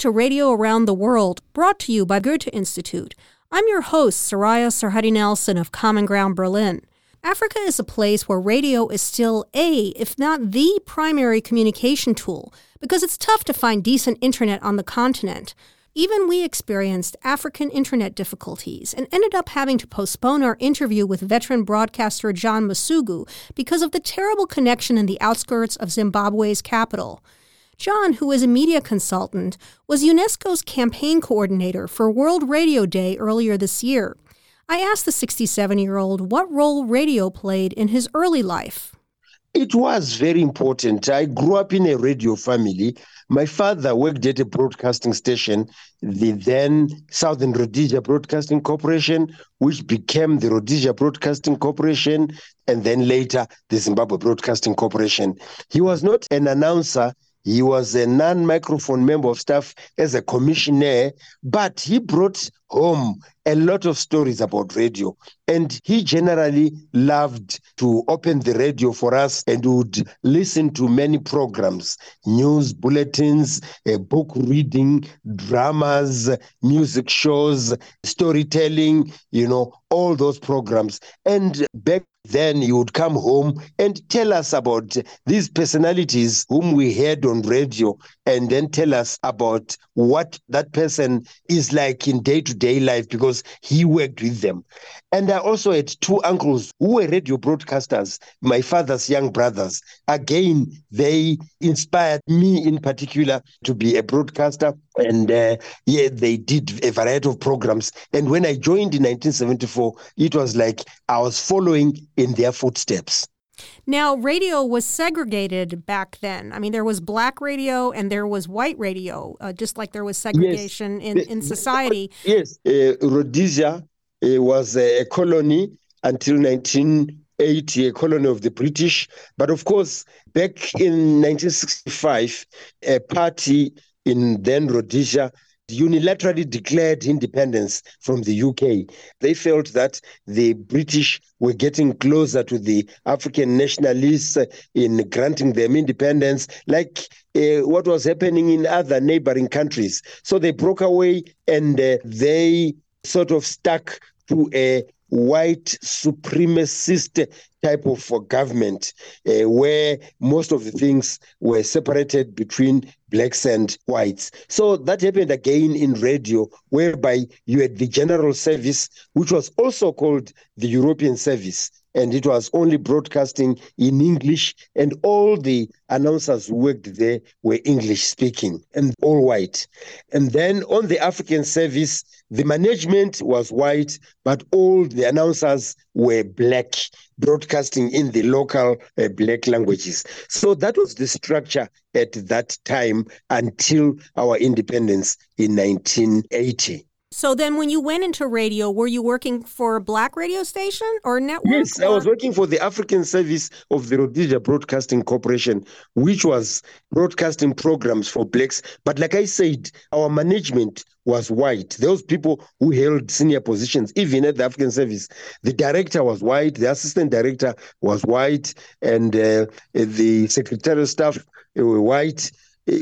to Radio Around the World, brought to you by Goethe Institute. I'm your host, Soraya Sarhaddi Nelson of Common Ground Berlin. Africa is a place where radio is still a, if not the primary communication tool, because it's tough to find decent internet on the continent. Even we experienced African internet difficulties and ended up having to postpone our interview with veteran broadcaster John Masuku because of the terrible connection in the outskirts of Zimbabwe's capital. John, who is a media consultant, was UNESCO's campaign coordinator for World Radio Day earlier this year. I asked the 67 year old what role radio played in his early life. It was very important. I grew up in a radio family. My father worked at a broadcasting station, the then Southern Rhodesia Broadcasting Corporation, which became the Rhodesia Broadcasting Corporation, and then later the Zimbabwe Broadcasting Corporation. He was not an announcer, he was a non microphone member of staff as a commissioner, but he brought home a lot of stories about radio. And he generally loved to open the radio for us and would listen to many programs news bulletins, uh, book reading, dramas, music shows, storytelling, you know, all those programs. And back then he would come home and tell us about these personalities whom we heard on radio and then tell us about what that person is like in day to day life because he worked with them. And I also had two uncles who were radio broadcasters, my father's young brothers. Again, they inspired me in particular to be a broadcaster. And uh, yeah, they did a variety of programs. And when I joined in 1974, it was like I was following in their footsteps. Now, radio was segregated back then. I mean, there was black radio and there was white radio, uh, just like there was segregation yes. in, in society. Yes, uh, Rhodesia uh, was a colony until 1980, a colony of the British. But of course, back in 1965, a party in then Rhodesia unilaterally declared independence from the UK. They felt that the British were getting closer to the African nationalists in granting them independence, like uh, what was happening in other neighboring countries. So they broke away and uh, they sort of stuck to a white supremacist type of government uh, where most of the things were separated between blacks and whites. So that happened again in radio, whereby you had the general service, which was also called the European service. And it was only broadcasting in English, and all the announcers who worked there were English speaking and all white. And then on the African service, the management was white, but all the announcers were black, broadcasting in the local uh, black languages. So that was the structure at that time until our independence in 1980. So then, when you went into radio, were you working for a black radio station or network? Yes, or? I was working for the African Service of the Rhodesia Broadcasting Corporation, which was broadcasting programs for blacks. But like I said, our management was white. Those people who held senior positions, even at the African Service, the director was white, the assistant director was white, and uh, the secretarial staff were white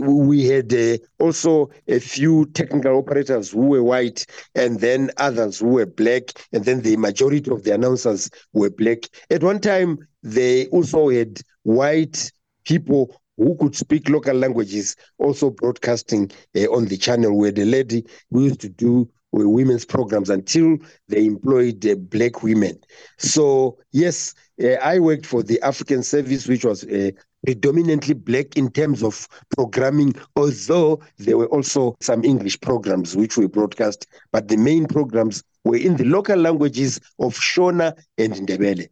we had uh, also a few technical operators who were white and then others who were black and then the majority of the announcers were black. At one time they also had white people who could speak local languages also broadcasting uh, on the channel where the lady used to do uh, women's programs until they employed uh, black women. So yes uh, i worked for the african service which was uh, predominantly black in terms of programming, although there were also some English programs which were broadcast, but the main programs were in the local languages of Shona and Ndebele.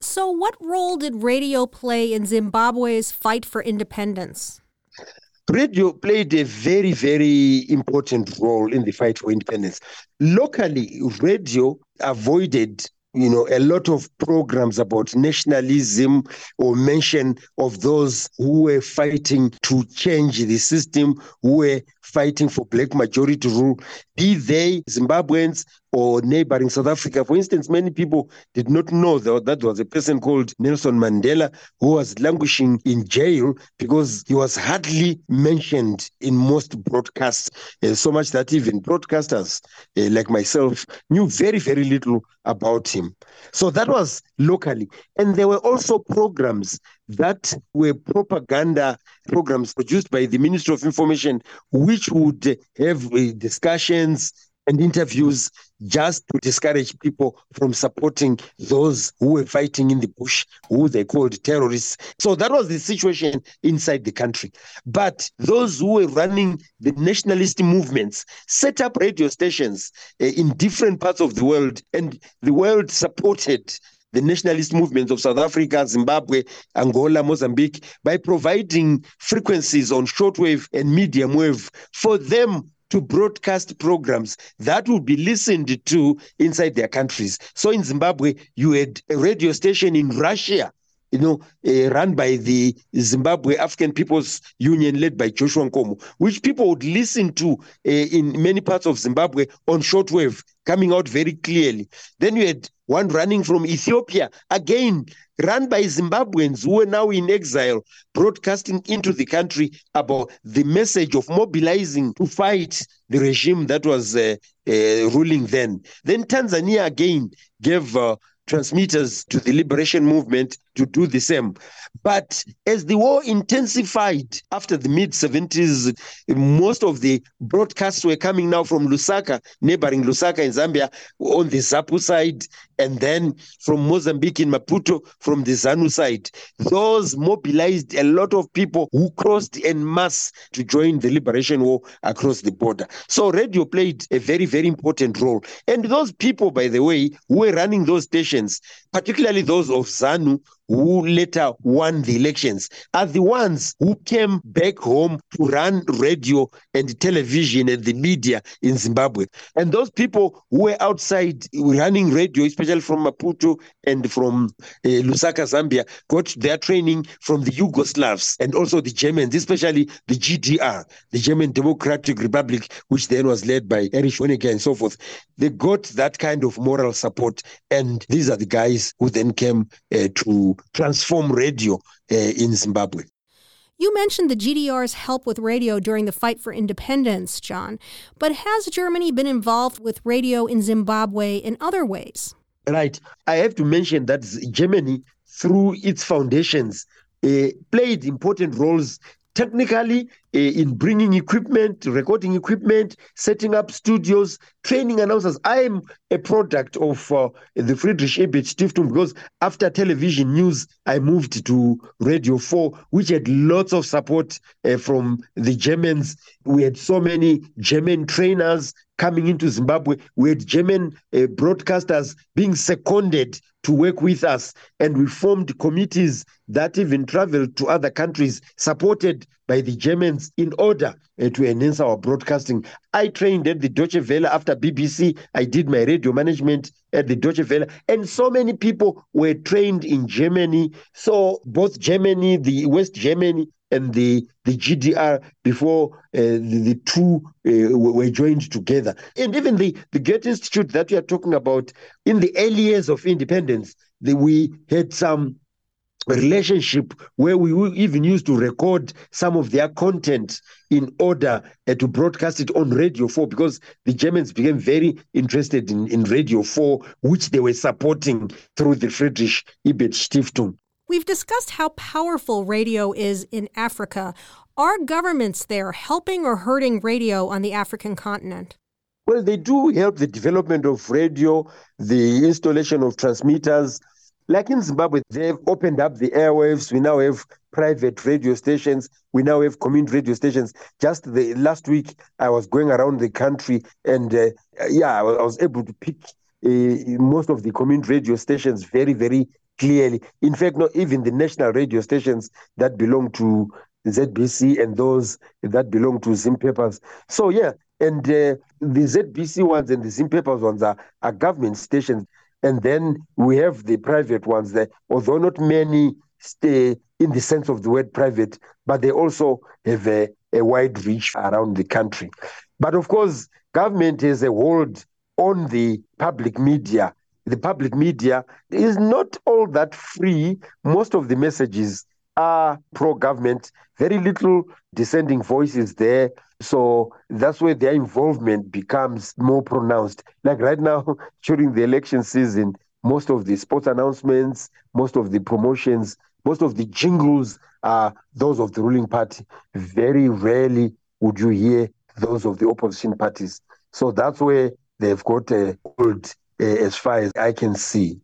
So, what role did radio play in Zimbabwe's fight for independence? Radio played a very, very important role in the fight for independence. Locally, radio avoided you know, a lot of programs about nationalism or mention of those who were fighting to change the system, who were fighting for black majority rule, be they Zimbabweans or neighboring South Africa. For instance, many people did not know that that was a person called Nelson Mandela who was languishing in jail because he was hardly mentioned in most broadcasts, uh, so much that even broadcasters uh, like myself knew very, very little about him. So that was locally. And there were also programs that were propaganda programs produced by the Ministry of Information, which would have uh, discussions and interviews just to discourage people from supporting those who were fighting in the bush, who they called terrorists. So that was the situation inside the country. But those who were running the nationalist movements set up radio stations uh, in different parts of the world, and the world supported the nationalist movements of South Africa, Zimbabwe, Angola, Mozambique by providing frequencies on shortwave and medium wave for them to broadcast programs that would be listened to inside their countries. So in Zimbabwe, you had a radio station in Russia you know, uh, run by the Zimbabwe African People's Union, led by Joshua Nkomo, which people would listen to uh, in many parts of Zimbabwe on shortwave, coming out very clearly. Then you had one running from Ethiopia, again run by Zimbabweans who are now in exile, broadcasting into the country about the message of mobilizing to fight the regime that was uh, uh, ruling then. Then Tanzania again gave uh, transmitters to the liberation movement to do the same. But as the war intensified after the mid 70s, most of the broadcasts were coming now from Lusaka, neighboring Lusaka in Zambia, on the ZAPU side, and then from Mozambique in Maputo, from the ZANU side. Those mobilized a lot of people who crossed en masse to join the liberation war across the border. So radio played a very, very important role. And those people, by the way, who were running those stations, particularly those of ZANU, who later won the elections are the ones who came back home to run radio and television and the media in Zimbabwe. And those people who were outside running radio, especially from Maputo and from uh, Lusaka, Zambia, got their training from the Yugoslavs and also the Germans, especially the GDR, the German Democratic Republic, which then was led by Erich Honecker and so forth. They got that kind of moral support. And these are the guys who then came uh, to transform radio uh, in Zimbabwe. You mentioned the GDR's help with radio during the fight for independence, John, but has Germany been involved with radio in Zimbabwe in other ways? Right. I have to mention that Germany, through its foundations, uh, played important roles technically uh, in bringing equipment, recording equipment, setting up studios, training announcers. I am a product of uh, the Friedrich Ebert Stiftung because after television news, I moved to Radio 4, which had lots of support uh, from the Germans. We had so many German trainers coming into Zimbabwe. We had German uh, broadcasters being seconded to work with us, and we formed committees that even traveled to other countries, supported by the Germans, in order uh, to enhance our broadcasting. I trained at the Deutsche Welle after BBC. I did my radio management at the Deutsche Welle, and so many people were trained in Germany. So both Germany, the West Germany, and the, the GDR before uh, the, the, two uh, were joined together. And even the, the Goethe Institute that we are talking about, in the early years of independence, the, we had some relationship where we even used to record some of their content in order uh, to broadcast it on Radio 4 because the Germans became very interested in, in Radio 4, which they were supporting through the Friedrich Ebert Stiftung. We've discussed how powerful radio is in Africa. Are governments there helping or hurting radio on the African continent? Well, they do help the development of radio, the installation of transmitters. Like in Zimbabwe, they've opened up the airwaves. We now have private radio stations. We now have community radio stations. Just the last week, I was going around the country, and uh, yeah, I was able to pick uh, most of the community radio stations very, very clearly. In fact, not even the national radio stations that belong to ZBC and those that belong to Zim Papers. So, yeah, and uh, the ZBC ones and the Zim Papers ones are, are government stations. And then we have the private ones that, although not many stay in the sense of the word private, but they also have a, a wide reach around the country. But of course, government has a hold on the public media. The public media is not all that free. Most of the messages are pro government, very little dissenting voices there. So that's where their involvement becomes more pronounced. Like right now, during the election season, most of the sports announcements, most of the promotions, most of the jingles are those of the ruling party. Very rarely would you hear those of the opposition parties. So that's where they've got a hold uh, as far as I can see.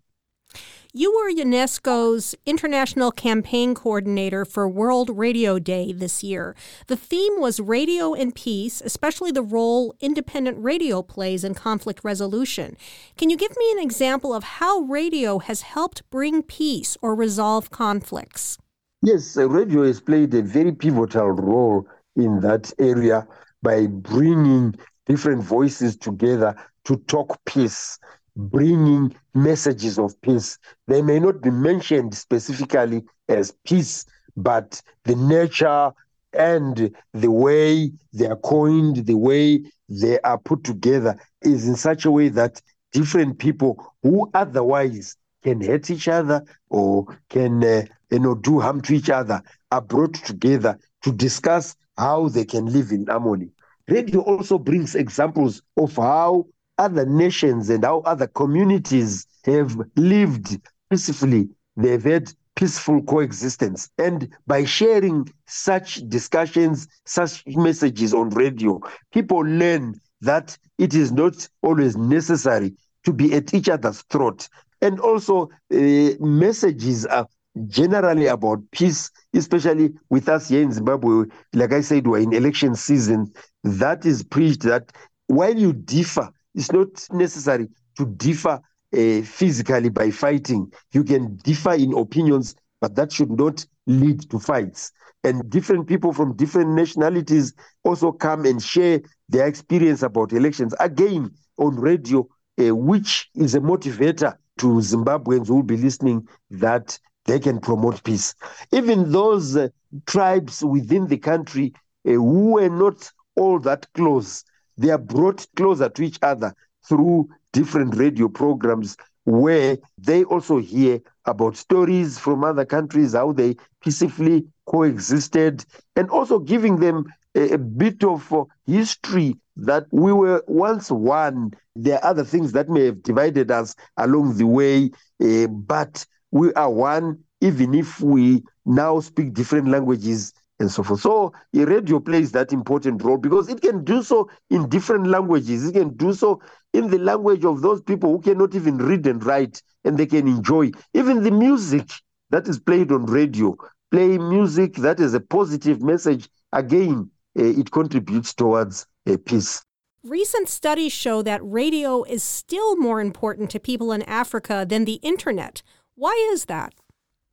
You were UNESCO's International Campaign Coordinator for World Radio Day this year. The theme was Radio and Peace, especially the role independent radio plays in conflict resolution. Can you give me an example of how radio has helped bring peace or resolve conflicts? Yes, radio has played a very pivotal role in that area by bringing different voices together to talk peace bringing messages of peace. They may not be mentioned specifically as peace, but the nature and the way they are coined, the way they are put together is in such a way that different people who otherwise can hurt each other or can uh, you know do harm to each other are brought together to discuss how they can live in harmony. Radio also brings examples of how other nations and how other communities have lived peacefully. They've had peaceful coexistence. And by sharing such discussions, such messages on radio, people learn that it is not always necessary to be at each other's throat. And also, uh, messages are generally about peace, especially with us here in Zimbabwe. Like I said, we're in election season. That is preached that while you differ it's not necessary to differ uh, physically by fighting. You can differ in opinions, but that should not lead to fights. And different people from different nationalities also come and share their experience about elections. Again, on radio, uh, which is a motivator to Zimbabweans who will be listening that they can promote peace. Even those uh, tribes within the country uh, who were not all that close they are brought closer to each other through different radio programs where they also hear about stories from other countries, how they peacefully coexisted, and also giving them a, a bit of uh, history that we were once one. There are other things that may have divided us along the way, uh, but we are one, even if we now speak different languages and so forth. So a radio plays that important role because it can do so in different languages. It can do so in the language of those people who cannot even read and write, and they can enjoy even the music that is played on radio. Play music that is a positive message. Again, uh, it contributes towards uh, peace. Recent studies show that radio is still more important to people in Africa than the internet. Why is that?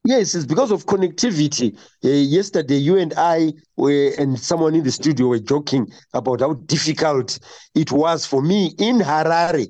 Yes, it's because of connectivity. Uh, yesterday, you and I were, and someone in the studio were joking about how difficult it was for me in Harare,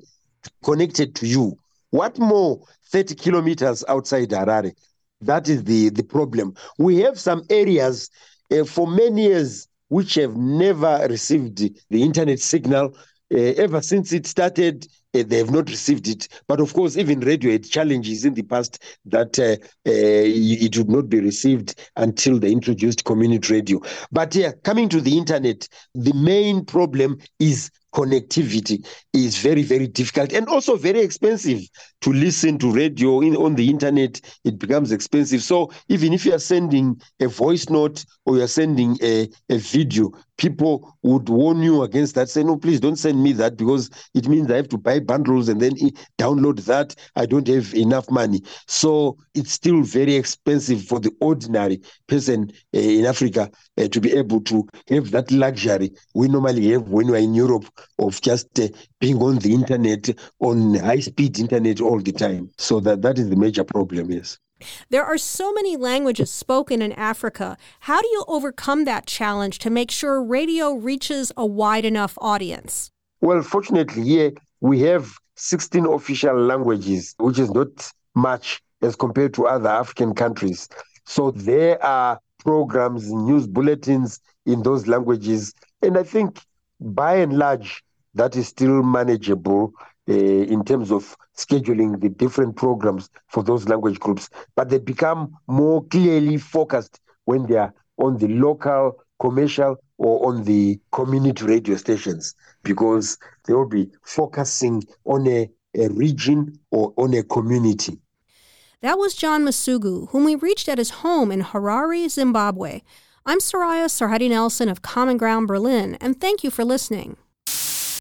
connected to you. What more 30 kilometers outside Harare? That is the, the problem. We have some areas uh, for many years which have never received the internet signal. Uh, ever since it started, uh, they have not received it. But of course, even radio had challenges in the past that uh, uh, it would not be received until they introduced community radio. But yeah, coming to the internet, the main problem is connectivity is very very difficult and also very expensive to listen to radio in, on the internet. It becomes expensive. So even if you are sending a voice note or you're sending a, a video people would warn you against that say no please don't send me that because it means i have to buy bundles and then download that. I don't have enough money. So it's still very expensive for the ordinary person uh, in africa uh, to be able to have that luxury we normally have when we're in europe of just uh, being on the internet on high speed internet all the time so that that is the major problem yes there are so many languages spoken in Africa. How do you overcome that challenge to make sure radio reaches a wide enough audience? Well, fortunately, here we have 16 official languages, which is not much as compared to other African countries. So there are programs, news bulletins in those languages. And I think by and large, that is still manageable uh, in terms of scheduling the different programs for those language groups. But they become more clearly focused when they are on the local, commercial, or on the community radio stations because they will be focusing on a, a region or on a community. That was John Masuku, whom we reached at his home in Harare, Zimbabwe. I'm Soraya Sarhaddi Nelson of Common Ground Berlin, and thank you for listening.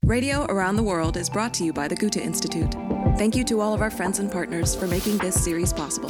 Radio Around the World is brought to you by the Goethe Institute. Thank you to all of our friends and partners for making this series possible.